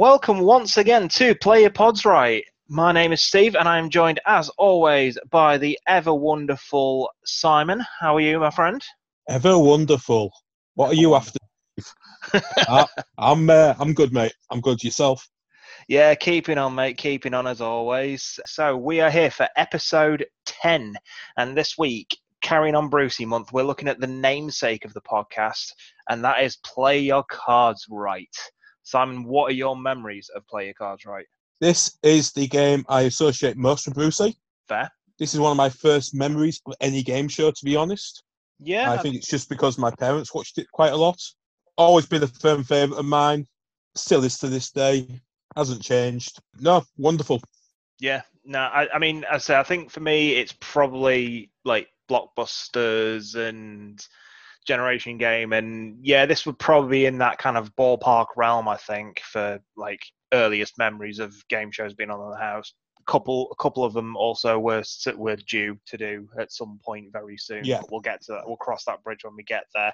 welcome once again to Play Your Pods Right. My name is Steve, and I am joined, as always, by the ever wonderful Simon. How are you, my friend? Ever wonderful. What are you after? I, I'm uh, I'm good, mate. I'm good. Yourself? Yeah, keeping on, mate. Keeping on as always. So we are here for episode ten, and this week, carrying on Brucey month, we're looking at the namesake of the podcast, and that is Play Your Cards Right. Simon, what are your memories of Play Your Cards Right? This is the game I associate most with Brucey. Fair. This is one of my first memories of any game show, to be honest. Yeah. I think it's just because my parents watched it quite a lot. Always been a firm favourite of mine. Still is to this day. Hasn't changed. No, wonderful. Yeah, no, I, I mean, I say, I think for me, it's probably like blockbusters and generation game, and yeah, this would probably be in that kind of ballpark realm. I think for like earliest memories of game shows being on in the house. A couple, a couple of them also were were due to do at some point very soon. Yeah. but we'll get to that. We'll cross that bridge when we get there.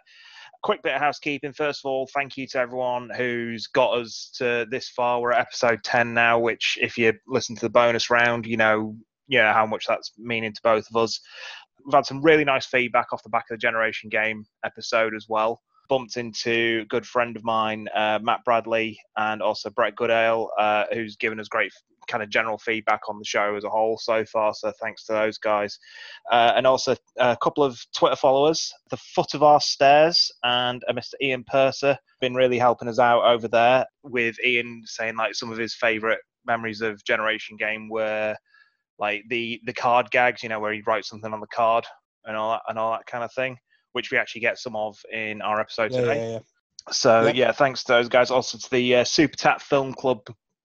Quick bit of housekeeping. First of all, thank you to everyone who's got us to this far. We're at episode 10 now, which, if you listen to the bonus round, you know, yeah, how much that's meaning to both of us. We've had some really nice feedback off the back of the Generation Game episode as well. Bumped into a good friend of mine, uh, Matt Bradley, and also Brett Goodale, uh, who's given us great kind of general feedback on the show as a whole so far. So thanks to those guys, uh, and also a couple of Twitter followers, the Foot of Our Stairs and uh, Mr. Ian Purser, been really helping us out over there. With Ian saying like some of his favourite memories of Generation Game were like the the card gags, you know, where he writes something on the card and all that and all that kind of thing, which we actually get some of in our episode Yeah, today. yeah, yeah. So yeah, thanks to those guys. Also to the uh, Super Tap Film Club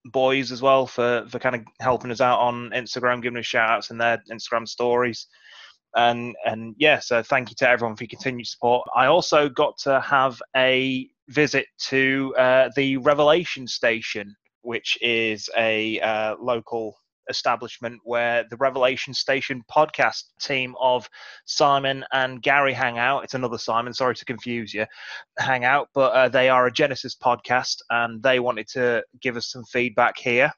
boys as well for for kind of helping us out on Instagram, giving us shout outs in their Instagram stories. And and yeah, so thank you to everyone for your continued support. I also got to have a visit to uh, the Revelation Station, which is a uh, local establishment where the Revelation Station podcast team of Simon and Gary hang out. It's another Simon, sorry to confuse you, hang out, but uh, they are a Genesis podcast and they wanted to give us some feedback here.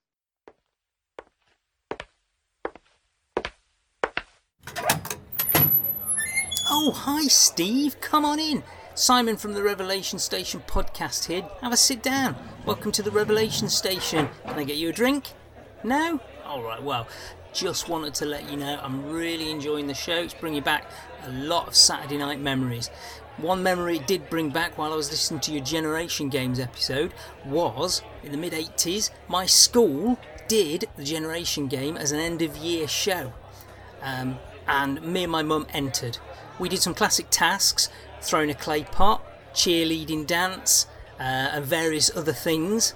Oh, hi, Steve. Come on in. Simon from the Revelation Station podcast here. Have a sit down. Welcome to the Revelation Station. Can I get you a drink? No? Alright, well, just wanted to let you know I'm really enjoying the show. It's bringing back a lot of Saturday night memories. One memory it did bring back while I was listening to your Generation Games episode was in the mid 80s, my school did the Generation Game as an end of year show um, and me and my mum entered. We did some classic tasks, throwing a clay pot, cheerleading dance, uh, and various other things,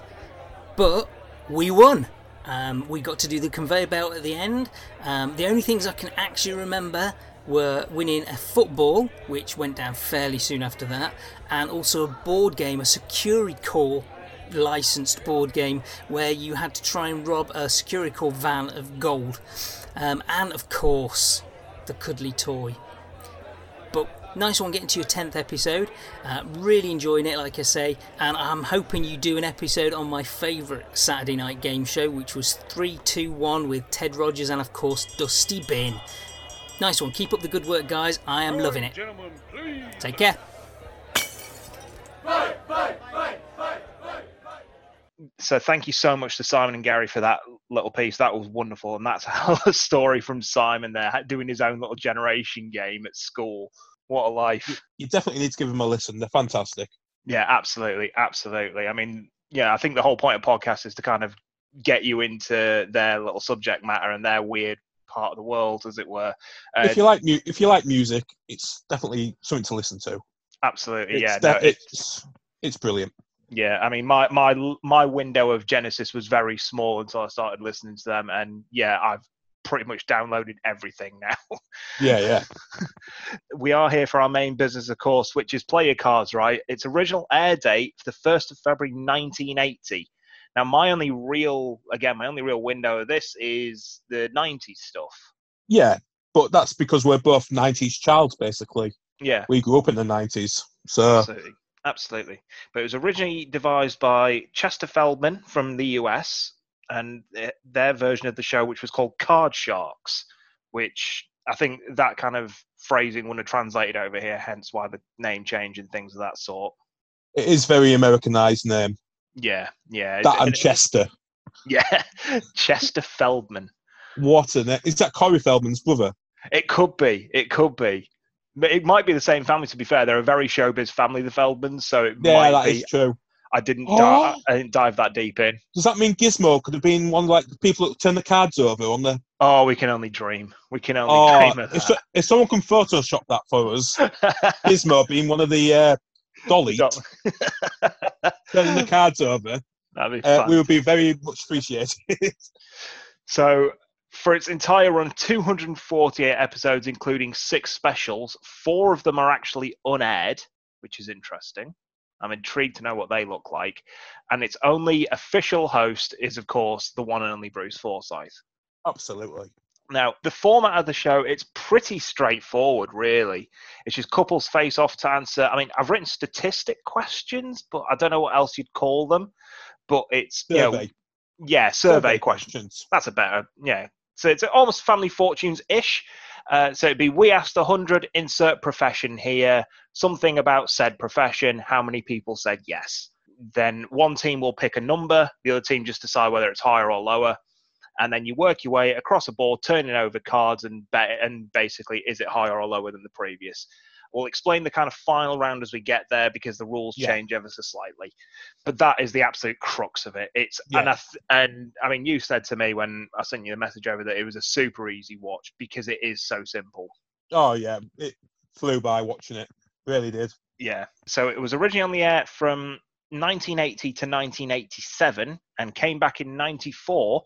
but we won. Um, we got to do the conveyor belt at the end. Um, the only things I can actually remember were winning a football, which went down fairly soon after that, and also a board game, a Securicor licensed board game where you had to try and rob a Securicor van of gold. Um, and of course, the cuddly toy. Nice one getting to your 10th episode. Uh, really enjoying it, like I say. And I'm hoping you do an episode on my favourite Saturday night game show, which was 321 with Ted Rogers and, of course, Dusty Bin. Nice one. Keep up the good work, guys. I am loving it. Take care. So thank you so much to Simon and Gary for that little piece. That was wonderful, and that's a hell of a story from Simon there, doing his own little generation game at school. What a life! You definitely need to give them a listen. They're fantastic. Yeah, absolutely, absolutely. I mean, yeah, I think the whole point of podcast is to kind of get you into their little subject matter and their weird part of the world, as it were. Uh, if you like mu- if you like music, it's definitely something to listen to. absolutely, It's yeah. de- no, it's- it's it's brilliant. Yeah, I mean, my my my window of Genesis was very small until I started listening to them, and yeah, I've pretty much downloaded everything now. Yeah, yeah. we are here for our main business, of course, which is Play Your Cards, right? Its original air date for the first of February, 1980. Now, my only real, again, my only real window of this is the 90s stuff. Yeah, but that's because we're both '90s childs, basically. Yeah, We grew up in the '90s, so absolutely. absolutely. But it was originally devised by Chester Feldman from the US, and their version of the show, which was called Card Sharks, which I think that kind of phrasing wouldn't have translated over here, hence why the name change and things of that sort. It is very Americanized name. Yeah, yeah. That and Chester. Yeah, Chester Feldman. What a name. Is that Corey Feldman's brother? It could be. It could be. But it might be the same family. To be fair, they're a very showbiz family, the Feldmans. So it Yeah, might that be. is true. I didn't. Oh. Di- I didn't dive that deep in. Does that mean Gizmo could have been one of like the people that turn the cards over on the? Oh, we can only dream. We can only Oh, dream of if, so- if someone can Photoshop that for us. Gizmo being one of the uh, dolly turning the cards over, That'd be uh, we would be very much appreciated. So, for its entire run, 248 episodes, including six specials, four of them are actually unaired, which is interesting. I'm intrigued to know what they look like. And its only official host is, of course, the one and only Bruce Forsyth. Absolutely. Now, the format of the show, it's pretty straightforward, really. It's just couples face off to answer. I mean, I've written statistic questions, but I don't know what else you'd call them. But it's, you know, Survey. yeah, survey, questions. That's a better, yeah. So it's almost family fortunes ish. Uh, so it'd be we asked 100, insert profession here, something about said profession, how many people said yes. Then one team will pick a number, the other team just decide whether it's higher or lower. And then you work your way across a board, turning over cards, and ba- and basically, is it higher or lower than the previous? We'll explain the kind of final round as we get there because the rules Yeah. change ever so slightly. But that is the absolute crux of it. It's and I th- and I mean, you said to me when I sent you the message over that it was a super easy watch because it is so simple. Oh yeah, it flew by watching it. Really did. Yeah. So it was originally on the air from 1980 to 1987 and came back in 94.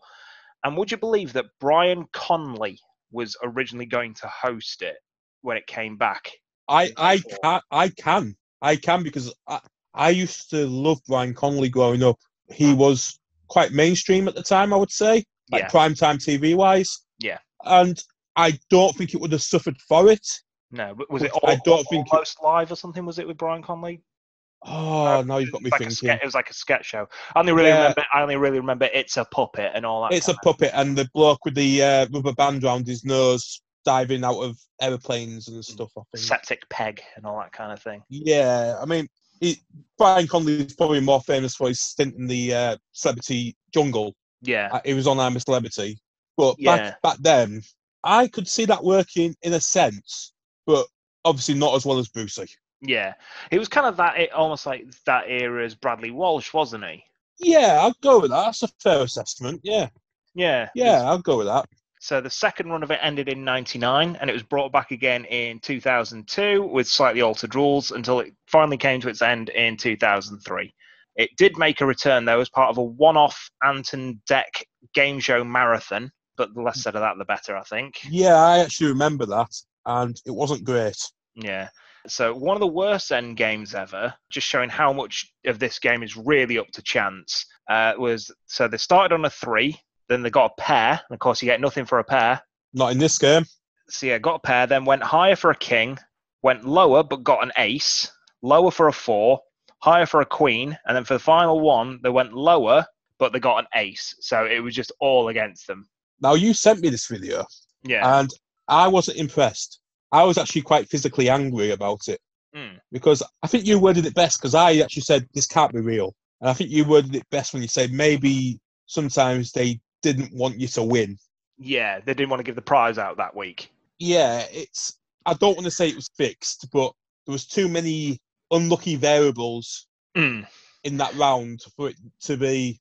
And would you believe that Brian Conley was originally going to host it when it came back? I I can I can I can because I I used to love Brian Conley growing up. He was quite mainstream at the time, I would say, like Yeah. prime time TV wise. Yeah. And I don't think it would have suffered for it. No, was it I don't think it- live or something? Was it with Brian Conley? Oh, now you've got me like thinking. it was like a sketch show. I only really Yeah. remember. I only really remember it's a puppet and all that. It's a of- puppet, and the bloke with the uh, rubber band around his nose diving out of aeroplanes and stuff. I think. septic peg and all that kind of thing. Yeah, I mean, he, Brian Conley is probably more famous for his stint in the uh, Celebrity Jungle. Yeah, Uh, He was on I'm a Celebrity, but Yeah. back back then, I could see that working in a sense, but obviously not as well as Brucey. yeah. He was kind of that, it, almost like that era as Bradley Walsh, wasn't he? Yeah, I'll go with that. That's a fair assessment. Yeah, Yeah, yeah, I'll go with that. So the second run of it ended in 99 and it was brought back again in 2002 with slightly altered rules until it finally came to its end in 2003. It did make a return though as part of a one off Ant and Dec game show marathon, but the less said of that, the better, I think. Yeah, I actually remember that, and it wasn't great. Yeah. So one of the worst end games ever, just showing how much of this game is really up to chance, uh, was so they started on a three, then they got a pair, and of course you get nothing for a pair. Not in this game. So yeah, got a pair, then went higher for a king, went lower but got an ace, lower for a four, higher for a queen, and then for the final one, they went lower but they got an ace. So it was just all against them. Now you sent me this video, Yeah. and I wasn't impressed. I was actually quite physically angry about it Mm. because I think you worded it best. Because I actually said this can't be real, and I think you worded it best when you said maybe sometimes they didn't want you to win. Yeah, they didn't want to give the prize out that week. Yeah, it's. I don't want to say it was fixed, but there was too many unlucky variables Mm. in that round for it to be.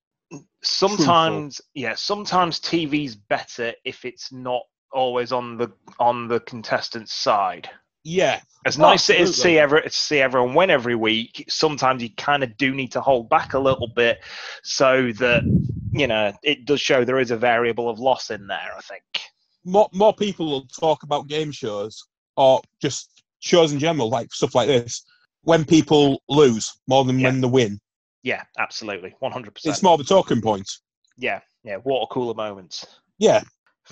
Sometimes, yeah, sometimes TV's better if it's not always on the on the contestant's side. Yeah, As Oh, nice as it is to see, every, to see everyone win every week, sometimes you kind of do need to hold back a little bit so that, you know, it does show there is a variable of loss in there, I think. more more people will talk about game shows or just shows in general, like stuff like this, when people lose more than when they win. Yeah, absolutely. 100%. It's more of a talking point. yeah, yeah, water cooler moments. Yeah,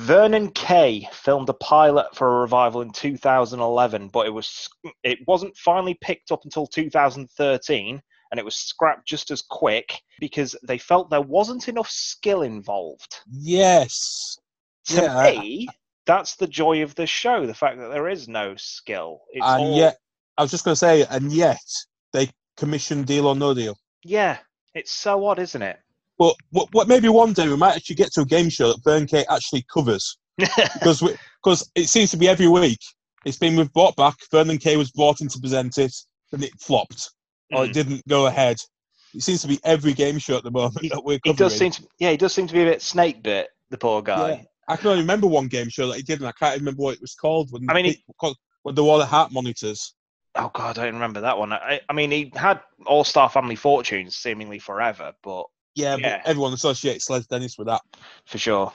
Vernon Kay filmed a pilot for a revival in 2011, but it was it wasn't finally picked up until 2013, and it was scrapped just as quick because they felt there wasn't enough skill involved. Yes. To Yeah, I- me, that's the joy of the show: the fact that there is no skill. It's and all, yet, I was just going to say, and yet they commissioned Deal or No Deal. yeah, it's so odd, isn't it? But what, what maybe one day we might actually get to a game show that Vernon Kay actually covers because because it seems to be every week. It's been we've brought back. Vernon Kay was brought in to present it, and it flopped or it Mm. didn't go ahead. It seems to be every game show at the moment He- that we're He covering. does seem to, yeah, he does seem to be a bit snake bit. The poor guy. Yeah. I can only remember one game show that he did, and I can't remember what it was called. When I mean, he- it- when they wore the heart monitors. Oh god, I don't remember that one. I, I mean, he had All Star Family Fortunes seemingly forever, but Yeah, Yeah. but everyone associates Les Dennis with that. for sure,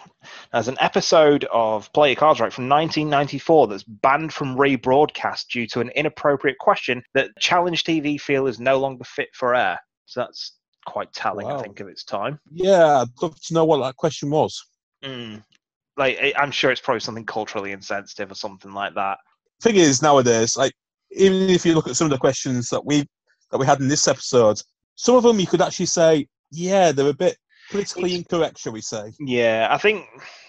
there's an episode of Play Your Cards Right from 1994 that's banned from rebroadcast due to an inappropriate question that Challenge TV feel is no longer fit for air. So that's quite telling, I think, of its time. Yeah, I'd love to know what that question was. Mm. Like, I'm sure it's probably something culturally insensitive or something like that. Thing is, nowadays, like even if you look at some of the questions that we that we had in this episode, some of them you could actually say, yeah, they're a bit politically It's- incorrect, shall we say? Yeah, I think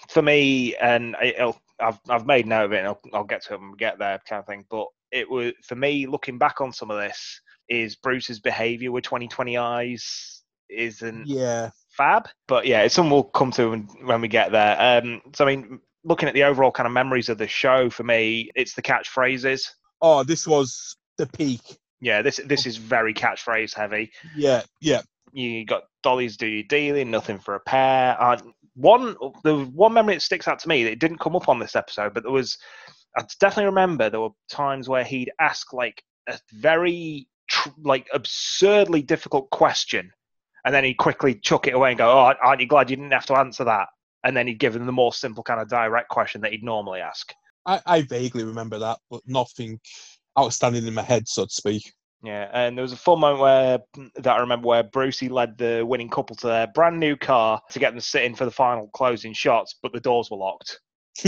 for me, and it'll, I've I've made note of it. And I'll, I'll get to it when we get there, kind of thing. But it was for me looking back on some of this is Bruce's behaviour with 2020 eyes isn't Yeah, fab. But yeah, it's something we'll come to when, when we get there. Um, so I mean, looking at the overall kind of memories of the show for me, it's the catchphrases. Oh, this was the peak. Yeah, this this is very catchphrase heavy. Yeah, yeah. You got dollies do your dealing, nothing for a pair. Uh, one the one memory that sticks out to me that it didn't come up on this episode, but there was I definitely remember there were times where he'd ask like a very tr- like absurdly difficult question, and then he'd quickly chuck it away and go, "Oh, aren't you glad you didn't have to answer that?" And then he'd give them the more simple kind of direct question that he'd normally ask. I, I vaguely remember that, but nothing outstanding in my head, so to speak. Yeah, and there was a full moment where that I remember where Brucey led the winning couple to their brand new car to get them sitting for the final closing shots, but the doors were locked.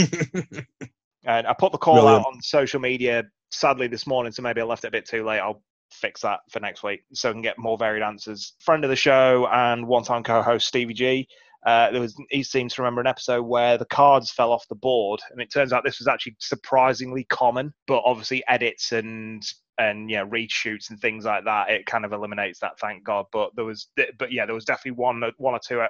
And I put the call Brilliant. out on social media sadly this morning, so maybe I left it a bit too late. I'll fix that for next week so I can get more varied answers. Friend of the show and one-time co-host Stevie G. Uh, there was he seems to remember an episode where the cards fell off the board, and it turns out this was actually surprisingly common. But obviously, edits and and yeah, reshoots and things like that, it kind of eliminates that. Thank God. But there was, but yeah, there was definitely one one or two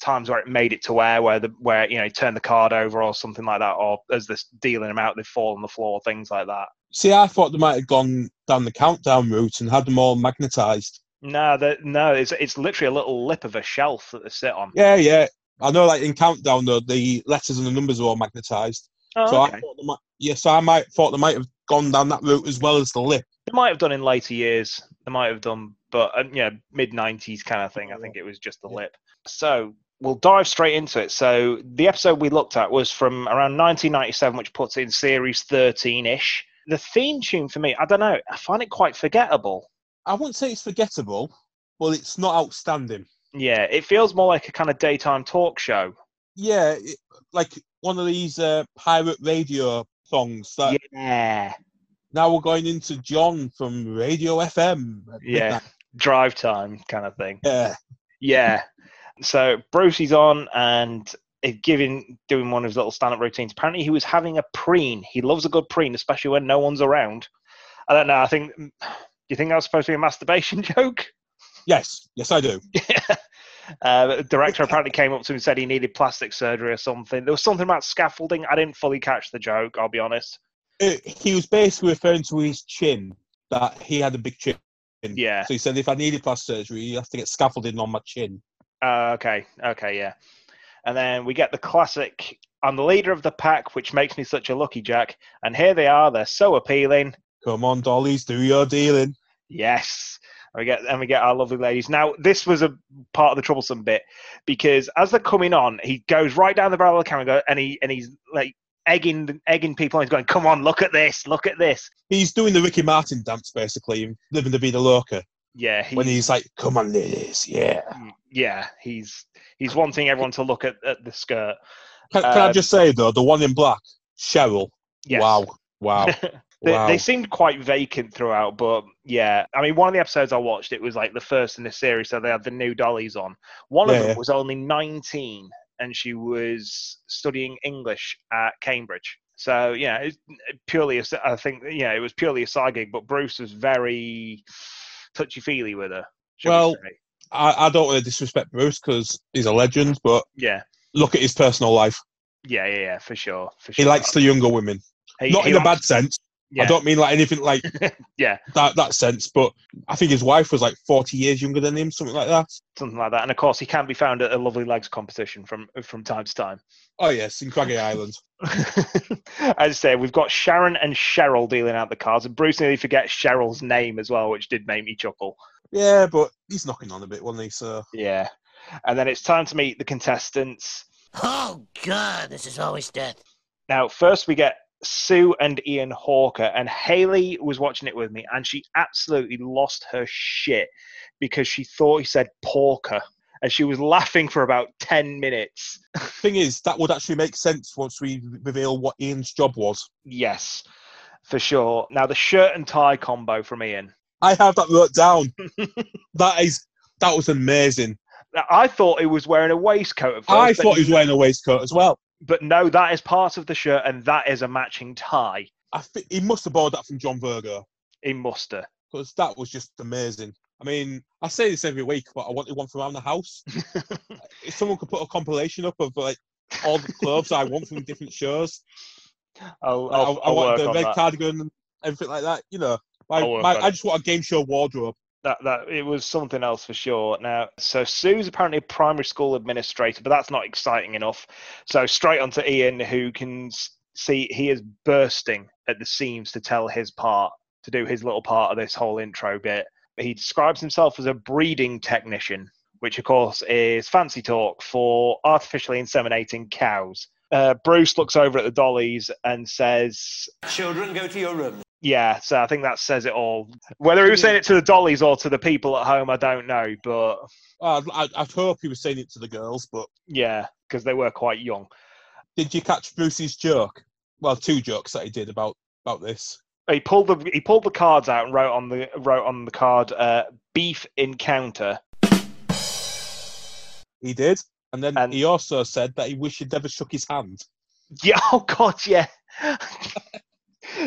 times where it made it to air where the where you know turn the card over or something like that, or as this dealing them out, they fall on the floor, things like that. See, I thought they might have gone down the countdown route and had them all magnetized. No, the, no, it's it's literally a little lip of a shelf that they sit on. Yeah, yeah. I know, like in countdown, though, the letters and the numbers are all magnetized. Oh, so okay. I thought they might, yeah, so I might thought they might have gone down that route as well as the lip. They might have done in later years. They might have done, but uh, yeah, mid '90s kind of thing. I think it was just the Yeah. lip. So we'll dive straight into it. So the episode we looked at was from around 1997, which puts it in series 13-ish. The theme tune for me, I don't know, I find it quite forgettable. I wouldn't say it's forgettable, but it's not outstanding. Yeah, it feels more like a kind of daytime talk show. Yeah, it, like one of these uh, pirate radio songs that Yeah, now we're going into John from Radio FM. Yeah. drive time kind of thing. Yeah. Yeah. So Brucey's on and giving doing one of his little stand-up routines. Apparently, he was having a preen. He loves a good preen, especially when no one's around. I don't know. I think. Do you think that was supposed to be a masturbation joke? Yes. Yes, I do. uh, the director apparently came up to him and said he needed plastic surgery or something. There was something about scaffolding. I didn't fully catch the joke. I'll be honest. It, he was basically referring to his chin, that he had a big chin. Yeah. So he said, if I needed plastic surgery, you have to get scaffolding on my chin. Uh, okay. Okay. Yeah. And then we get the classic. I'm the leader of the pack, which makes me such a lucky jack. And here they are. They're so appealing. Come on, dollies, do your dealing. Yes. And we get and we get our lovely ladies. Now, this was a part of the troublesome bit because as they're coming on, he goes right down the barrel of the camera and he and he's like egging egging people on. He's going, "Come on, look at this, look at this." He's doing the Ricky Martin dance, basically, living la vida loca. Yeah, he's, When he's like, come on, ladies, yeah. yeah, he's he's wanting everyone to look at, at the skirt. Can, can I Um, just say though, the one in black, Cheryl. Yes. Wow, wow, They, wow. they seemed quite vacant throughout, but yeah. I mean, one of the episodes I watched, it was like the first in the series, so they had the new dollies on. One of them yeah. was only 19, and she was studying English at Cambridge. So yeah, it's uh, purely, a I think, yeah, it was purely a side gig, but Bruce was very touchy feely with her. shall we Well. I, I don't want to disrespect Bruce because he's a legend, but yeah, look at his personal life. yeah, yeah, yeah, for sure, for He likes the younger women, He- not he in a bad sense. Yeah. I don't mean like anything like Yeah. that that sense, but I think his wife was like forty years younger than him, something like that. something like that. And of course, he can be found at a Lovely Legs competition from from time to time. Oh yes, in Craggy Island. As I say, we've got Sharon and Cheryl dealing out the cards, and Bruce nearly forgets Cheryl's name as well, which did make me chuckle. Yeah, but he's knocking on a bit, wasn't he? So Yeah. And then it's time to meet the contestants. Oh God, this is always death. Now, first we get Sue and Ian Hawker, and Haley was watching it with me, and she absolutely lost her shit because she thought he said porker, and she was laughing for about ten minutes. thing is, that would actually make sense once we reveal what Ian's job was. Yes, for sure. Now the shirt and tie combo from Ian. I have that wrote down. that is that was amazing. I thought he was wearing a waistcoat at first. I thought he was wearing a waistcoat as well. But no, that is part of the shirt, and that is a matching tie I think he must have borrowed that from John Virgo in muster. because that was just amazing. I mean, I say this every week, but I wanted one from around the house. if someone could put a compilation up of like all the clothes I want from different shows, I'll, I, I'll, I I'll want the red that. cardigan and everything like that. You know, my, my, I just want a game show wardrobe. That that it was something else for sure. Now, so Sue's apparently a primary school administrator, but that's not exciting enough. So straight on to Ian, who can see he is bursting at the seams to tell his part, to do his little part of this whole intro bit. He describes himself as a breeding technician, which of course is fancy talk for artificially inseminating cows. Uh, Bruce looks over at the dollies and says, Children, go to your room. Yeah, so I think that says it all. Whether he was saying it to the dollies or to the people at home, I don't know, but I'd, I'd, I'd hope he was saying it to the girls, but yeah, because they were quite young. did you catch Bruce's joke? Well, two jokes that he did about about this. He pulled the he pulled the cards out and wrote on the wrote on the card uh, "beef encounter." He did, and then And- he also said that he wished he'd never shook his hand. Yeah, oh god, yeah.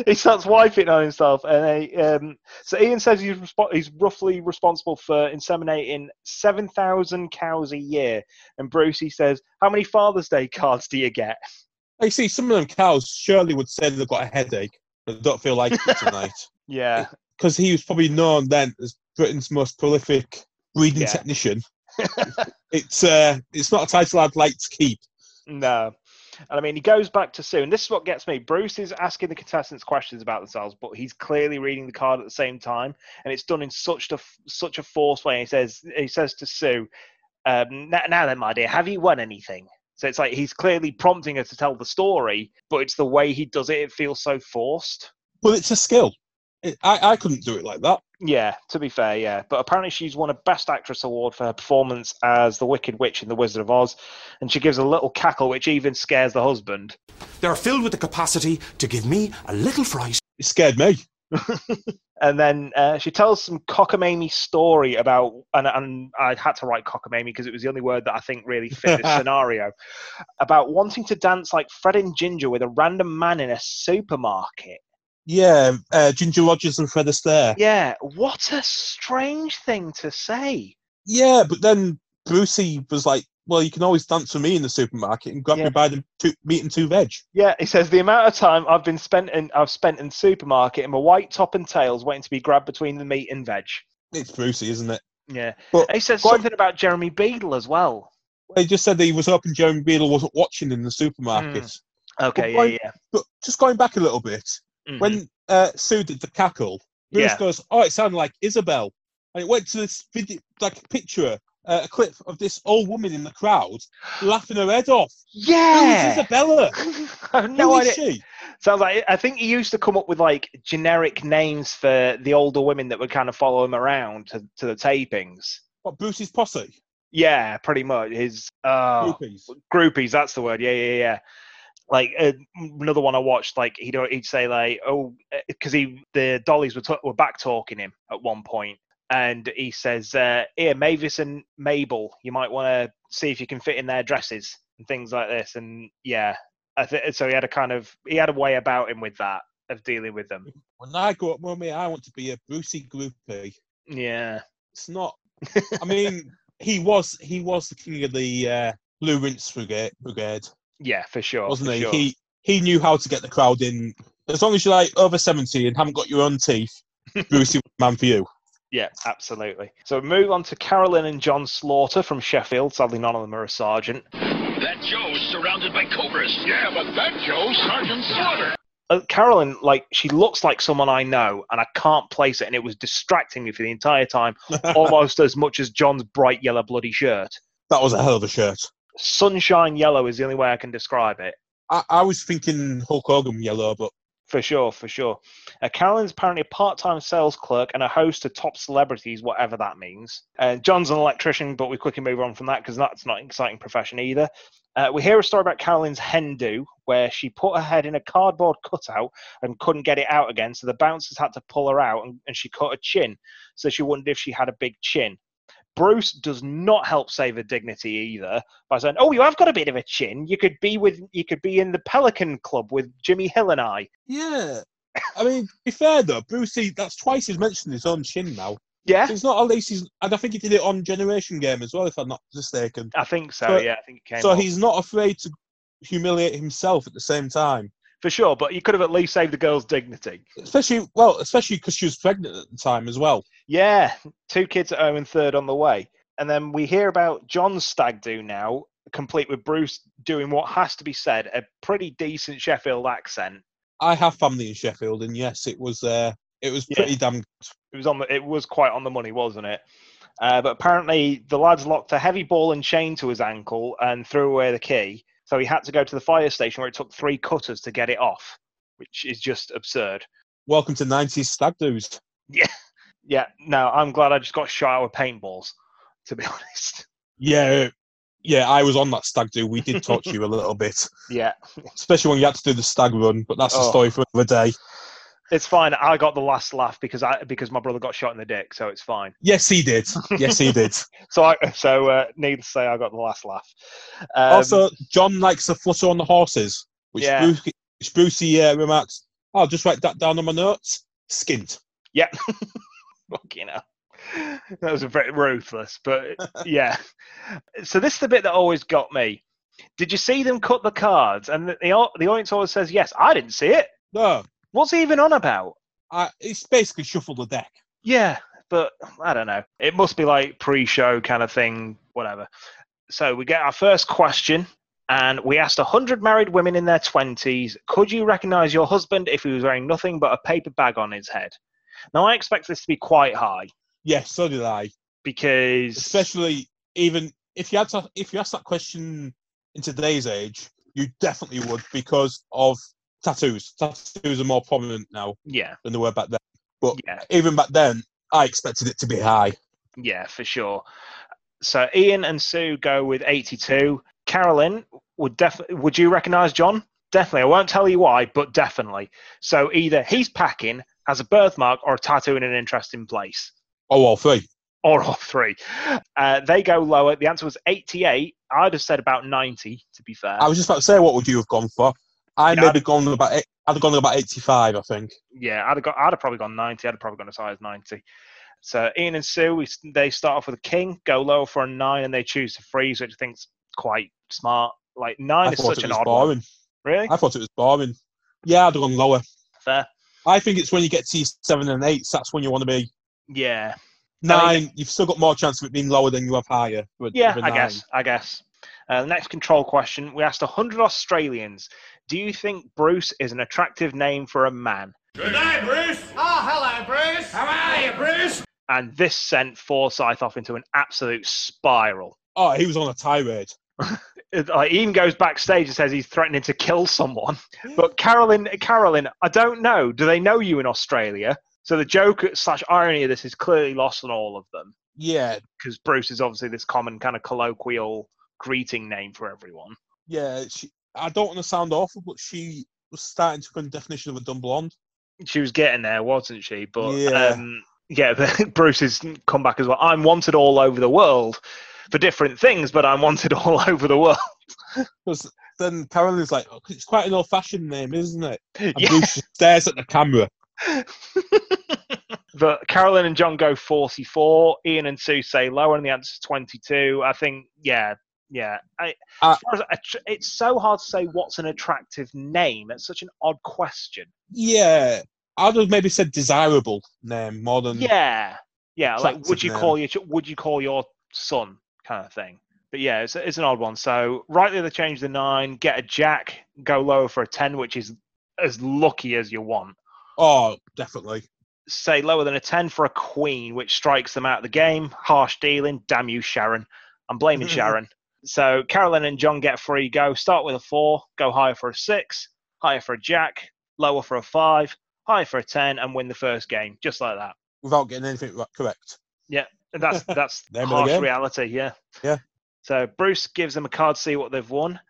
He starts wiping on himself, and he, um, so Ian says he's respo- he's roughly responsible for inseminating seven thousand cows a year, and Brucey says, "How many Father's Day cards do you get?" You see, some of them cows surely would say they've got a headache, but don't feel like it tonight. Yeah, Because he was probably known then as Britain's most prolific breeding Yeah. technician. it's uh, it's not a title I'd like to keep. No. And I mean, he goes back to Sue, and this is what gets me. Bruce is asking the contestants questions about themselves, but he's clearly reading the card at the same time, and it's done in such a such a forced way. He says he says to Sue, um, "Now then, my dear, have you won anything?" So it's like he's clearly prompting her to tell the story, but it's the way he does it. It feels so forced. Well, it's a skill. It, I I couldn't do it like that. Yeah, to be fair, yeah. But apparently she's won a Best Actress award for her performance as the Wicked Witch in The Wizard of Oz, and she gives a little cackle which even scares the husband. They're filled with the capacity to give me a little fright. It scared me. and then uh, she tells some cockamamie story about, and, and I had to write cockamamie because it was the only word that I think really fit this scenario, about wanting to dance like Fred and Ginger with a random man in a supermarket. Yeah, uh, Ginger Rogers and Fred Astaire. Yeah, what a strange thing to say. Yeah, but then Brucey was like, "Well, you can always dance for me in the supermarket and grab Yeah. me by the two, meat and two veg." Yeah, he says the amount of time I've been spent in I've spent in supermarket in my white top and tails waiting to be grabbed between the meat and veg. It's Brucey, isn't it? Yeah. But he says something about Jeremy Beadle as well. He just said that he was hoping Jeremy Beadle wasn't watching in the supermarket. Hmm. Okay, Well, yeah, yeah. But just going back a little bit, Mhm. when uh, Sue did the cackle, Bruce Yeah. goes, "Oh, it sounded like Isabel," and it went to this video, like picture, uh, a clip of this old woman in the crowd laughing her head off. Yeah, Who's. Isabella? I no Who idea. is she? Sounds like I think he used to come up with like generic names for the older women that would kind of follow him around to, to the tapings. What Bruce's posse? Yeah, pretty much. His uh, Groupies. groupies. That's the word. Yeah, yeah, yeah. Like uh, another one I watched, like he'd he'd say like, oh, because he the dollies were t- were back talking him at one point, and he says, uh, "Here, Mavis and Mabel, you might want to see if you can fit in their dresses and things like this." And yeah, I think so. He had a kind of he had a way about him with that of dealing with them. When I grow up, mummy, I want to be a Brucey groupie. Yeah, It's not. I mean, he was he was the king of the uh, Blue Rinse Brigade, brigade yeah, for sure, wasn't for he? sure. He he knew how to get the crowd in. As long as you're like over seventy and haven't got your own teeth, Brucey was the man for you. Yeah, absolutely. So we move on to Carolyn and John Slaughter from Sheffield. Sadly, none of them are a sergeant. That Joe's surrounded by cobras. Yeah, but that Joe's Sergeant Slaughter. Uh, Carolyn, like, she looks like someone I know, and I can't place it, and it was distracting me for the entire time, almost as much as John's bright yellow bloody shirt. That was a hell of a shirt. Sunshine yellow is the only way I can describe it. I, I was thinking Hulk Hogan yellow, but For sure, for sure. Uh, Carolyn's apparently a part-time sales clerk and a host of top celebrities, whatever that means. Uh, John's an electrician, but we quickly move on from that because that's not an exciting profession either. Uh, we hear a story about Carolyn's hen do, where she put her head in a cardboard cutout and couldn't get it out again, so the bouncers had to pull her out, and, and she cut her chin, so she wondered if she had a big chin. Bruce does not help save her dignity either by saying, "Oh, you have got a bit of a chin. You could be with, you could be in the Pelican Club with Jimmy Hill and I." yeah. I mean, to be fair though, Brucey, that's twice he's mentioned his own chin now. Yeah, It's not at least he's, and I think he did it on Generation Game as well, if I'm not mistaken. I think so. So- yeah, I think it came So he's not afraid to humiliate himself at the same time. For sure. But you could have at least saved the girl's dignity. Especially, well, especially because she was pregnant at the time as well. Yeah, two kids at home and third on the way. And then we hear about John's stag do now, complete with Bruce doing what has to be said a pretty decent Sheffield accent. I have family in Sheffield, and yes, it was uh, it was Yeah. pretty damn. It was on the, it was quite on the money, wasn't it? Uh, but apparently the lads locked a heavy ball and chain to his ankle and threw away the key. So he had to go to the fire station where it took three cutters to get it off, which is just absurd. Welcome to '90s stag do's. Yeah, Yeah. no, I'm glad I just got shot with paintballs, to be honest. Yeah, yeah, I was on that stag do. We did talk to you a little bit, Yeah, especially when you had to do the stag run. But that's a Oh. story for another day. It's fine. I got the last laugh because I because my brother got shot in the dick, so it's fine. Yes, he did. Yes, he did. So I so uh, needless to say, I got the last laugh. Um, also, John likes to flutter on the horses, which Yeah. Bruce, which Brucey uh, remarks. I'll just write that down on my notes. Skint. yeah, fucking hell. That was a bit ruthless, but yeah. So this is the bit that always got me. Did you see them cut the cards? And the the, the audience always says yes. I didn't see it. No, What's he even on about? I, it's basically shuffle the deck. Yeah, but I don't know. It must be like pre-show kind of thing, whatever. So we get our first question, and we asked 100 married women in their 20s, could you recognize your husband if he was wearing nothing but a paper bag on his head? Now, I expect this to be quite high Yes, so did I. because Especially even if you had to, if you asked that question in today's age, you definitely would because of tattoos. Tattoos are more prominent now yeah, than they were back then. But yeah, even back then, I expected it to be high. yeah, for sure. So Ian and Sue go with 82. Carolyn would definitely. Would you recognize John? Definitely. I won't tell you why, but definitely. So either he's packing, has a birthmark, or a tattoo in an interesting place, Oh, all three. or all three. Uh, they go lower. The answer was 88. I'd have said about 90, to be fair. I was just about to say, what would you have gone for? I Yeah, maybe gone about. eight- I'd have gone about eighty-five. I think. yeah, I'd have, got, I'd have probably gone 90. I'd have probably gone as high as 90. So Ian and Sue, we, they start off with a king, go lower for a nine, and they choose to freeze, which I think's quite smart. Like nine I is such an odd one. Really? I thought it was boring. Yeah, I'd have gone lower. Fair. I think it's when you get to seven and eights. That's when you want to be. Yeah. Nine, you've still got more chance of it being lower than you have higher. with- Yeah, with I guess. I guess. Uh, the next control question we asked 100 Australians Do you think Bruce is an attractive name for a man? Good night, Bruce. Oh, hello, Bruce. How are you, Bruce? And this sent Forsyth off into an absolute spiral. Oh, he was on a tirade. It, like, he even goes backstage and says he's threatening to kill someone. But Carolyn, Carolyn, I don't know. Do they know you in Australia? So the joke slash irony of this is clearly lost on all of them. Yeah, because Bruce is obviously this common kind of colloquial greeting name for everyone. yeah. She, I don't want to sound awful, but she was starting to become the definition of a dumb blonde. She was getting there, wasn't she? But Yeah. um, yeah, but Bruce has come back as well. I'm wanted all over the world for different things, but I'm wanted all over the world. Because then Carolyn's like, "Oh, it's quite an old-fashioned name, isn't it? And Yeah. Bruce stares at the camera. but Carolyn and John go 44. Ian and Sue say lower, and the answer's 22. I think, yeah, yeah. I, Uh, far as att- it's so hard to say what's an attractive name. It's such an odd question. Yeah, I'd have maybe said desirable name more than Yeah, yeah. Like, would you name. call your would you call your son kind of thing? But yeah, it's, it's an odd one. So rightly they change the nine, get a jack, go lower for a ten, which is as lucky as you want. Oh, definitely. say lower than a 10 for a queen, which strikes them out of the game. Harsh dealing. Damn you, Sharon. I'm blaming Sharon. So Carolyn and John get free go. Start with a four, go higher for a six, higher for a jack, lower for a five, higher for a 10, and win the first game. Just like that. Without getting anything right, correct. And that's that's harsh reality, yeah. Yeah. So Bruce gives them a card to see what they've won.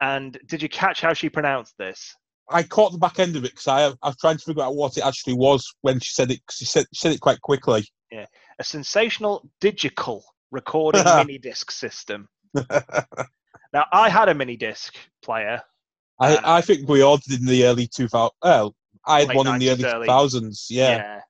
And did you catch how she pronounced this? I caught the back end of it because I, I was trying to figure out what it actually was when she said it. Because she said, she said it quite quickly. Yeah, a sensational digital recording mini disc system. Now, I had a mini disc player. I, Uh, I think we all did in the early 2000s. Well, I had one in the early early- 2000s. Yeah. Yeah.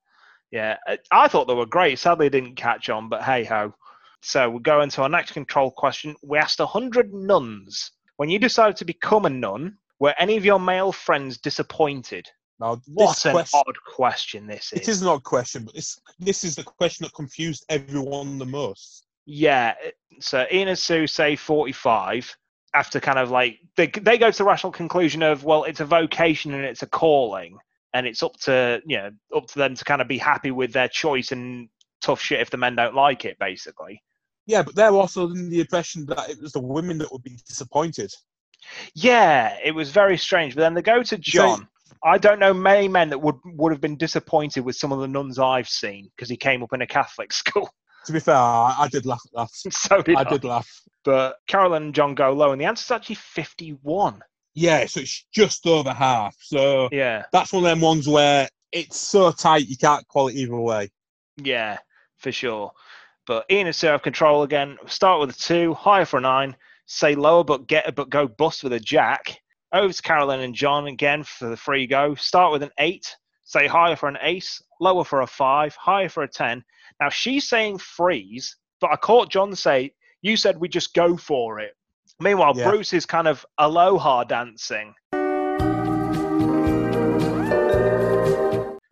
Yeah. Uh, I thought they were great. Sadly, didn't catch on, but hey ho. So we'll go into our next control question. We asked 100 nuns. When you decided to become a nun, were any of your male friends disappointed? Now, What an question, odd question this is. It is an odd question, but this this is the question that confused everyone the most. Yeah. Eh, so Ian and Sue say 45 after kind of like they they go to the rational conclusion of well it's a vocation and it's a calling and it's up to you know up to them to kind of be happy with their choice and tough shit if the men don't like it basically. Yeah, but they're also in the impression that it was the women that would be disappointed. Yeah, it was very strange. But then they go to John. I don't know many men that would would have been disappointed with some of the nuns I've seen because he came up in a Catholic school. To be fair, I, I did laugh at that. so did I. I did laugh. But Carolyn and John go low, and the answer's actually 51. Yeah, so it's just over half. So Yeah. that's one of them ones where it's so tight you can't call it either way. Yeah, for sure. But Ian and have control again. Start with a two, higher for a nine. Say lower, but get but go bust with a jack. Over to Carolyn and John again for the free go. Start with an eight. Say higher for an ace, lower for a five, higher for a ten. Now she's saying freeze, but I caught John say you said we just go for it. Meanwhile, Yeah. Bruce is kind of aloha dancing.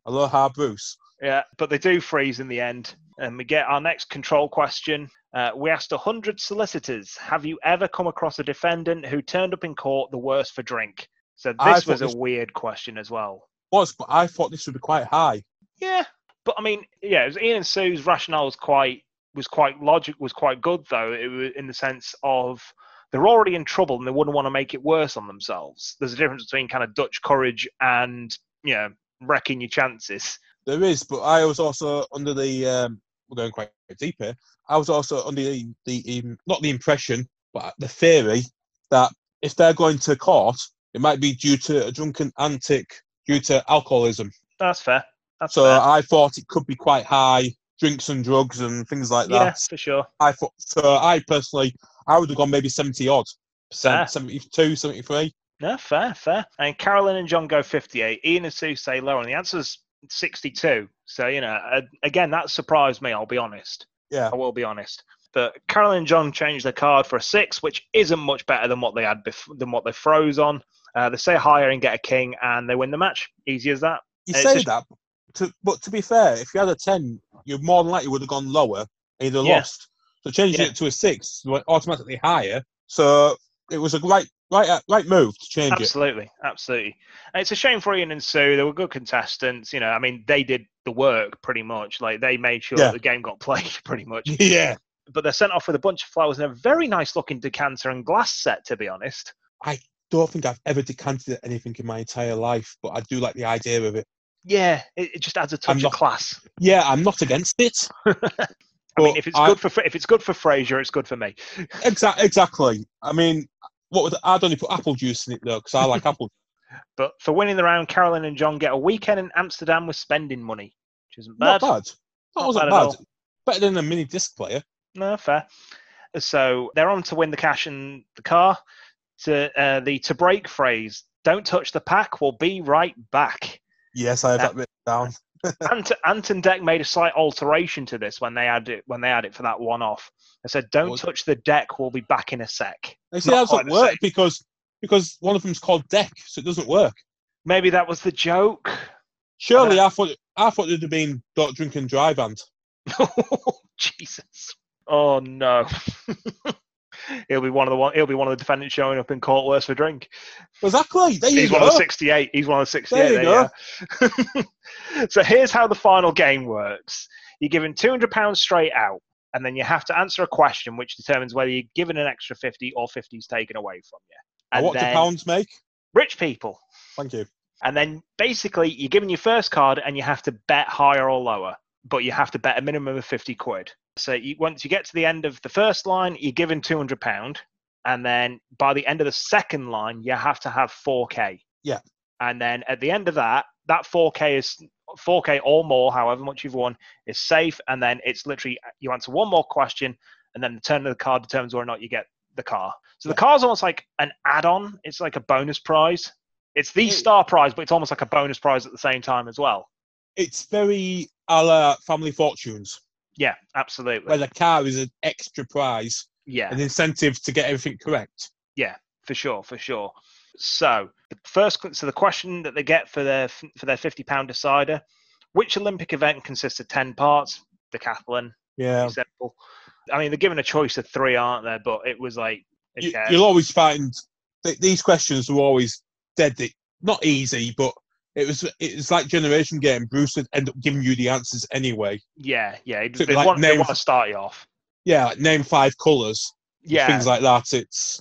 Aloha, Bruce. Yeah, but they do freeze in the end. And we get our next control question. Uh, we asked 100 solicitors Have you ever come across a defendant who turned up in court the worse for drink? So this was a this- weird question as well. Was, but I thought this would be quite high. Yeah, but I mean, yeah, it was Ian and Sue's rationale was quite was quite logic was quite good though. It was in the sense of they're already in trouble and they wouldn't want to make it worse on themselves. There's a difference between kind of Dutch courage and you know wrecking your chances. There is, but I was also under the. Um, we're going quite deep here. I was also under the, the um, not the impression, but the theory that if they're going to court, it might be due to a drunken antic due to alcoholism. That's fair. That's So fair. I thought it could be quite high, drinks and drugs and things like that. yeah, that. for sure. I thought so. I personally, I would have gone maybe seventy odd Fair. percent, 72, 73. No, fair, fair. And Carolyn and John go 58. Ian and Sue say lower, and the answer's 62. So, you know, again, that surprised me, I'll be honest. Yeah, I will be honest. But Carolyn and John changed their card for a six, which isn't much better than what they had bef- than what they froze on. Uh, they say higher and get a king, and they win the match. Easy as that. you It's say just- that, to, but to be fair, if you had a ten, you more than likely would have gone lower and you'd have Yeah. lost. So changing Yeah. it to a six went automatically higher. So it was a right, right, right move to change it. Absolutely, absolutely. It's a shame for Ian and Sue. They were good contestants. You know, I mean, they did the work pretty much. Like they made sure Yeah. the game got played pretty much. Yeah, but they're sent off with a bunch of flowers and a very nice looking decanter and glass set, to be honest. I don't think I've ever decanted anything in my entire life, but I do like the idea of it. Yeah, it, it just adds a touch I'm of class. Yeah, I'm not against it. I mean, if it's I- good for if it's good for Fraser, it's good for me. Exactly. Exactly. I mean, what would I'd only put apple juice in it though, because I like apple. But for winning the round, Carolyn and John get a weekend in Amsterdam with spending money, which isn't bad. Not bad. bad. That Not wasn't bad bad. Better than a mini disc player. No, fair. So they're on to win the cash and the car. To uh, the to break phrase, "Don't touch the pack. We'll be right back." Yes, I have that written down. Ant- Anton Deck made a slight alteration to this when they had it when they had it for that one off. They said, "Don't Was- touch the deck. We'll be back in a sec." They Not that doesn't work because because one of them's called Dec, so it doesn't work. Maybe that was the joke. Surely uh, I thought I thought it'd have been don't drink and drive and Jesus. Oh no. he'll be one of the one. He'll be one of the defendants showing up in court worse for drink. exactly. There you He's go. one of the 68. He's one of the 68. There you there you go. so here's how the final game works. You're given £200 straight out, and then you have to answer a question which determines whether you're given an extra 50 or 50 is taken away from you. And what do pounds make? rich people. Thank you. And then basically you're given your first card and you have to bet higher or lower, but you have to bet a minimum of 50 quid. So you, once you get to the end of the first line, you're given 200 pound. And then by the end of the second line, you have to have 4K. Yeah. And then at the end of that, that 4K is 4K or more, however much you've won, is safe. And then it's literally you answer one more question, and then the turn of the card determines whether or not you get the car. So the car's almost like an add-on. It's like a bonus prize. It's the star prize, but it's almost like a bonus prize at the same time as well. It's very a la Family Fortunes, Yeah, absolutely. where the car is an extra prize, yeah, an incentive to get everything correct. Yeah, for sure, for sure. So the first, so the question that they get for their for their fifty pound decider: Which Olympic event consists of ten parts? Decathlon. Yeah. Simple. I mean, they're given a choice of three, aren't there? But it was like, You, okay, you'll always find th- these questions were always dead, not easy, but it was it was like generation game. Bruce would end up giving you the answers anyway. yeah, yeah. So They, like want, they name- want to start you off. Yeah, like name five colours, Yeah, things like that. It's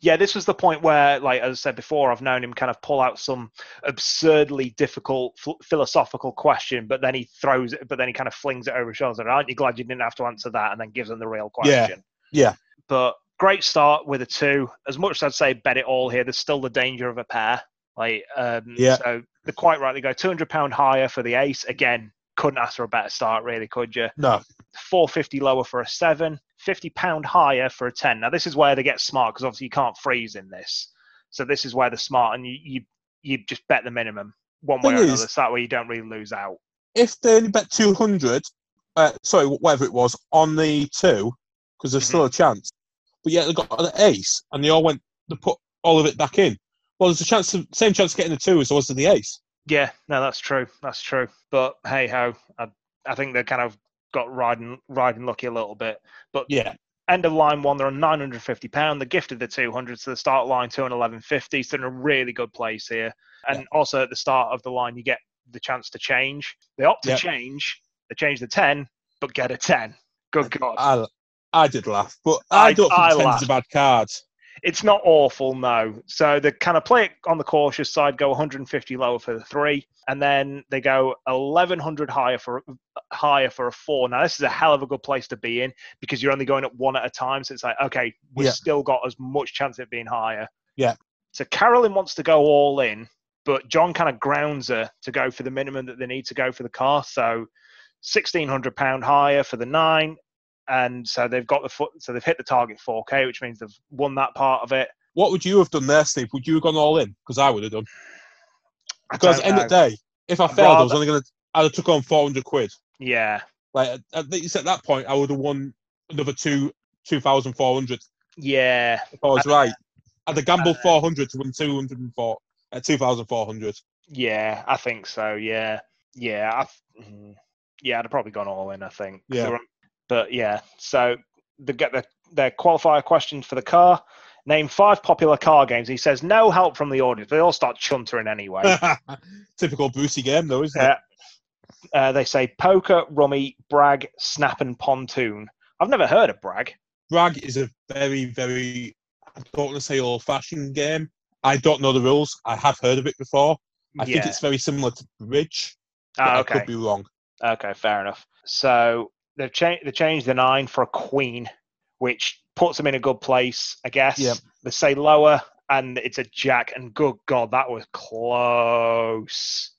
yeah, this was the point where, like as I said before, I've known him kind of pull out some absurdly difficult ph- philosophical question, but then he throws it, but then he kind of flings it over his shoulder. Aren't you glad you didn't have to answer that? And then gives them the real Yeah, question. yeah. But great start with a two. As much as I'd say bet it all here, there's still the danger of a pair. Like, um, Yeah. So they're quite right. They go 200 pound higher for the ace. Again, couldn't ask for a better start, really, could you? no, 450 lower for a 7 50 pound higher for a 10 now this is where they get smart because obviously you can't freeze in this so this is where they're smart and you you, you just bet the minimum one way or is- another so that way you don't really lose out if they only bet two hundred, uh, sorry, whatever it was on the two, because there's still a chance. But yet they got an ace, and they all went to put all of it back in. Well, there's a chance, of, same chance of getting the two as there was to the ace. yeah no that's true that's true but hey ho I, I think they kind of got riding riding lucky a little bit but Yeah, end of line one, they're on 950 pound. They gifted the 200, so the start line 211.50. So they're in a really good place here. And also at the start of the line, you get the chance to change. They opt to Yep. change. They change the 10, but get a 10. Good God. I, I did laugh, but I, I- don't think I ten's laughed. a bad card. It's not awful, no. So they kind of play it on the cautious side, go 150 lower for the three, and then they go 1100 higher for higher for a four. Now this is a hell of a good place to be in because you're only going up one at a time. So it's like, okay, we've Yeah. still got as much chance of it being higher. Yeah. So Carolyn wants to go all in, but John kind of grounds her to go for the minimum that they need to go for the car. So 1600 pound higher for the nine, and so they've got the foot. So they've hit the target 4K, which means they've won that part of it. What would you have done there, Steve? Would you have gone all in? Because I would have done. Because don't end of the day, if I failed, I was only going to. I'd have took on four hundred quid. Yeah, Like at, at least at that point, I would have won another two two thousand four hundred yeah, if I was Uh, right. I'd have gambled four hundred to win two hundred and four at two thousand four hundred. yeah. I think so. Yeah, yeah. I, mm, yeah, I'd have probably gone all in. I think. Yeah. But yeah, so they get the their qualifier questions for the car. Name five popular car games. He says no help from the audience. They all start chuntering anyway. Typical Brucey game, though, isn't it? Uh, uh, they say poker, rummy, brag, snap, and pontoon. I've never heard of brag. Brag is a very, very, I don't want to say old fashioned game. I don't know the rules. I have heard of it before. I yeah. think it's very similar to Bridge. Ah, I could be wrong. Okay, fair enough. So they've changed they changed the nine for a queen, which puts them in a good place, I guess. Yep. They say lower, and it's a jack, and good god, that was close.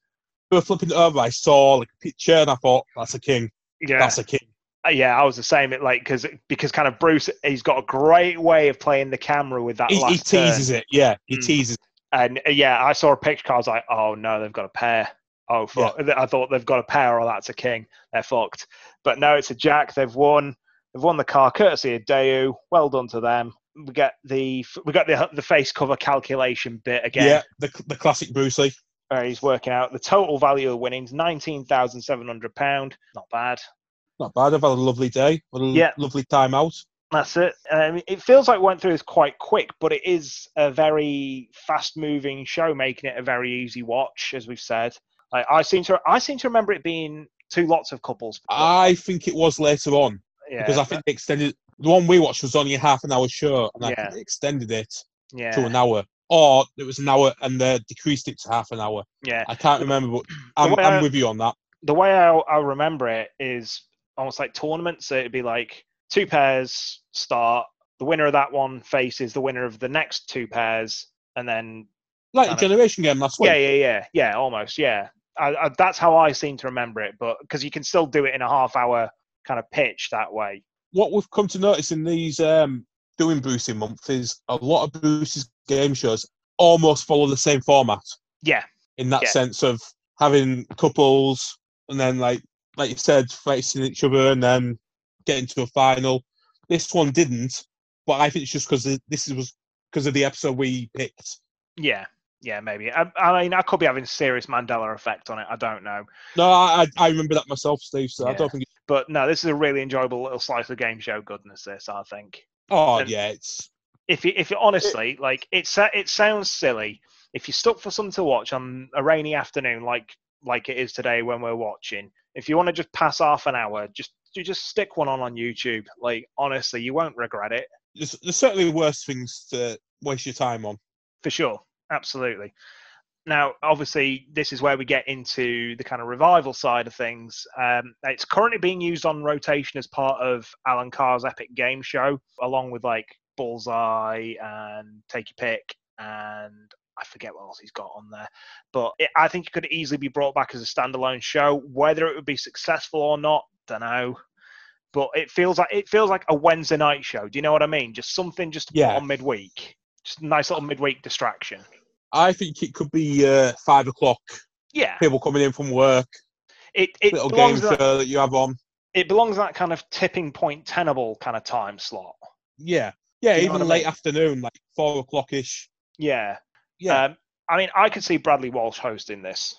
We were flipping it over. I saw like a picture, and I thought, "That's a king. Yeah, That's a king." Uh, yeah, I was the same. It like because because kind of Bruce, he's got a great way of playing the camera with that He, he teases turn. it. Yeah, he Mm. teases. And uh, yeah, I saw a picture. I was like, oh no, they've got a pair. Oh fuck! I thought they've got a pair, or that's a king. They're fucked. But no, it's a jack. They've won. They've won the car courtesy of Daewoo. Well done to them. We get the we got the the face cover calculation bit again. Yeah, the the classic Brucey. where he's working out the total value of winnings nineteen thousand seven hundred pound. Not bad. Not bad. I've had a lovely day. A Yeah. lovely time out. That's it. Um, it feels like we went through this quite quick, but it is a very fast-moving show, making it a very easy watch, as we've said. Like, I seem to, I seem to remember it being two lots of couples. I think it was later on yeah, because I think they extended. The one we watched was only a half an hour show, and I Yeah. think they extended it yeah, to an hour, or it was an hour and they decreased it to half an hour. yeah. I can't remember, but I'm, I'm I- with you on that. The way I, I remember it is almost like tournaments. So it'd be like two pairs start. The winner of that one faces the winner of the next two pairs, and then Like kind the of- generation game last week. Yeah, yeah, yeah, yeah, almost, yeah. I, I, that's how I seem to remember it, but because you can still do it in a half hour kind of pitch that way. What we've come to notice in these um, doing Brucey month is a lot of Bruce's game shows almost follow the same format Yeah, in that Yeah. sense of having couples and then like like you said facing each other and then getting to a final. This one didn't, but I think it's just because this was because of the episode we picked. yeah, yeah, maybe. I, I mean, I could be having serious Mandela effect on it. I don't know, No, I I remember that myself, Steve. So I don't think. But no, this is a really enjoyable little slice of game show goodness. This, I think. oh And- yeah, it's If you, if you honestly like, it sa- it sounds silly. If you're stuck for something to watch on a rainy afternoon, like like it is today when we're watching, if you want to just pass half an hour, just you just stick one on on YouTube. Like honestly, you won't regret it. there's, there's certainly worse things to waste your time on. for sure absolutely. Now obviously this is where we get into the kind of revival side of things. Um, it's currently being used on rotation as part of alan carr's epic game show along with like bullseye and take your pick and i forget what else he's got on there. But it, i think it could easily be brought back as a standalone show. Whether it would be successful or not don't know. But it feels like it feels like a wednesday night show. Do you know what i mean? Just something just to put Yeah. on midweek just a nice little midweek distraction I think it could be uh, five o'clock. Yeah, People coming in from work, it it little game belongs show in that, that you have on. it belongs that kind of tipping point tenable kind of time slot. Yeah, yeah, even late mean? afternoon, like four o'clock ish. Yeah, Yeah, Um, I mean, I could see Bradley Walsh hosting this.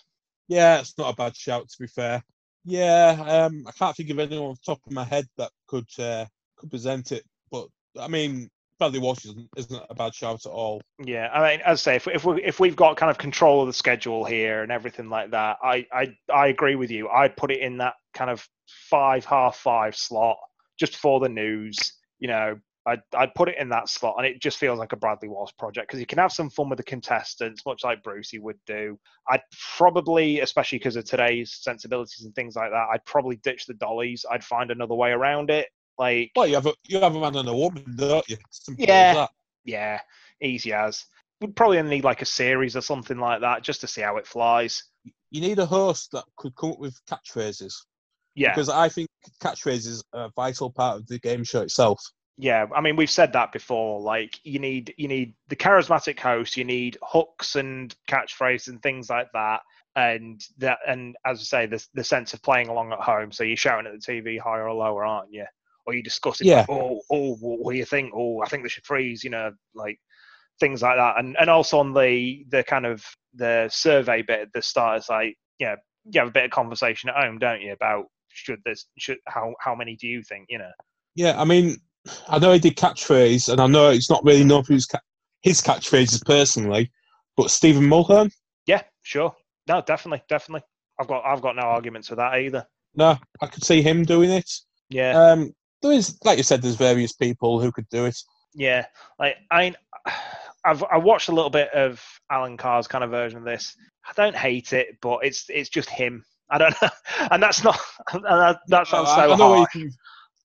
yeah, it's not a bad shout to be fair. Yeah, um, I can't think of anyone off the top of my head that could uh, could present it, but I mean, Bradley Walsh isn't, isn't a bad shout at all. Yeah, I mean, as I say, if if we if we've got kind of control of the schedule here and everything like that, I I I agree with you. I'd put it in that kind of five half five slot just for the news. You know, I'd I'd put it in that slot, and it just feels like a Bradley Walsh project because you can have some fun with the contestants, much like Brucey would do. I'd probably, especially because of today's sensibilities and things like that, I'd probably ditch the dollies. I'd find another way around it. Like, Well, you have a you have a man and a woman, don't you? Simple as Yeah. that. yeah, easy as. We'd probably need like a series or something like that just to see how it flies. You need a host that could come up with catchphrases Yeah, because I think catchphrases are a vital part of the game show itself. yeah. I mean, we've said that before. Like, you need you need the charismatic host. You need hooks and catchphrases and things like that. And that, and as I say, the the sense of playing along at home. So you're shouting at the TV higher or lower, aren't you? Or you discussing, Yeah. like, oh, oh, what, what do you think? Oh, I think they should freeze. You know, like things like that. And and also on the the kind of the survey bit at the start, it's like, yeah, you have a bit of conversation at home, don't you, about should this should how how many do you think? You know. Yeah, I mean, I know he did catchphrase, and I know it's not really known for his, ca- his catchphrases personally, but Stephen Mulhern, Yeah, sure. No, definitely, definitely. I've got I've got no arguments with that either. no, I could see him doing it. Yeah, Um, there is, like you said, there's various people who could do it. yeah. Like I, I've I watched a little bit of Alan Carr's kind of version of this. I don't hate it, but it's it's just him. I don't know, and that's not. And that, that sounds so know what you harsh. can-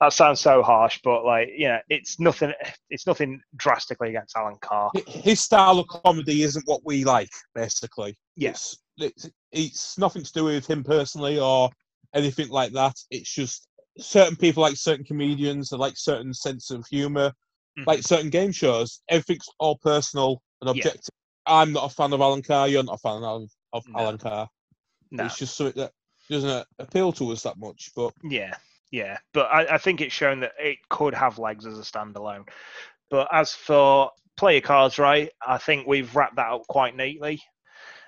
That sounds so harsh, but like, you know, it's nothing. It's nothing drastically against Alan Carr. his style of comedy isn't what we like, basically. Yes. It's, it's, it's nothing to do with him personally or anything like that. It's just certain people like certain comedians, they like certain sense of humor, Mhm. like certain game shows. Everything's all personal and Yeah. objective. I'm not a fan of Alan Carr. You're not a fan of, of No. Alan Carr. No. It's just something that doesn't appeal to us that much. But Yeah, yeah, but I, I think it's shown that it could have legs as a standalone. But as for play your cards right, I think we've wrapped that up quite neatly.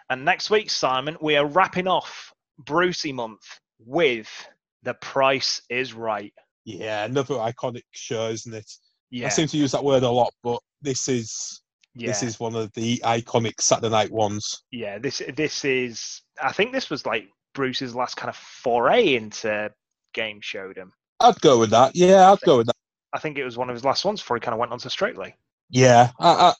And next week, Simon, we are wrapping off Brucey month with The Price is Right. yeah, another iconic show, isn't it? Yeah, I seem to use that word a lot, but this is yeah, this is one of the iconic Saturday night ones. yeah. This this is. I think this was like Bruce's last kind of foray into game showdom. I'd go with that. Yeah, I'd go with that. I think it was one of his last ones before he kind of went on to Strictly. Yeah, I, I,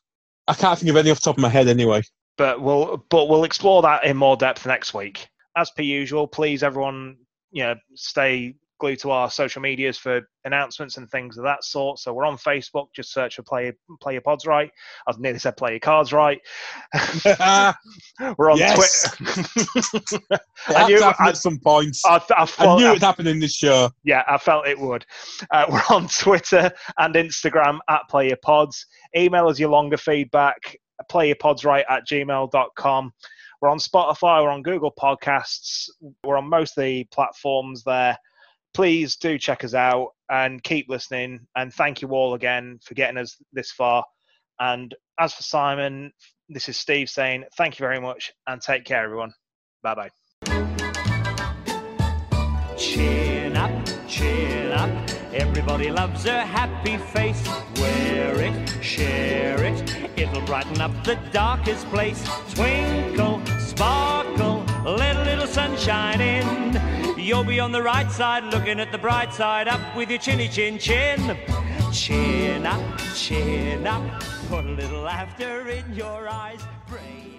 I can't think of any off the top of my head anyway. but we'll but we'll explore that in more depth next week. As per usual, please everyone, you know, stay glued to our social medias for announcements and things of that sort. So we're on Facebook, just search for play play your pods right. I've nearly said play your cards right. we're on Yes. Twitter. I knew- I- at some point. I, I, I felt- knew it'd happen in this show. yeah, I felt it would. Uh, we're on Twitter and Instagram at Play Your PlayerPods. Email us your longer feedback, Play Your Pods Right at gmail.com. We're on Spotify, we're on Google Podcasts, we're on most of the platforms there. Please do check us out and keep listening. And thank you all again for getting us this far. And as for Simon, this is Steve saying thank you very much and take care, everyone. Bye bye. Chin up, chin up. Everybody loves a happy face. Wear it, share it. It'll brighten up the darkest place. Twinkle, in. You'll be on the right side, looking at the bright side up with your chinny chin chin. Chin up, chin up. Put a little laughter in your eyes. Brave.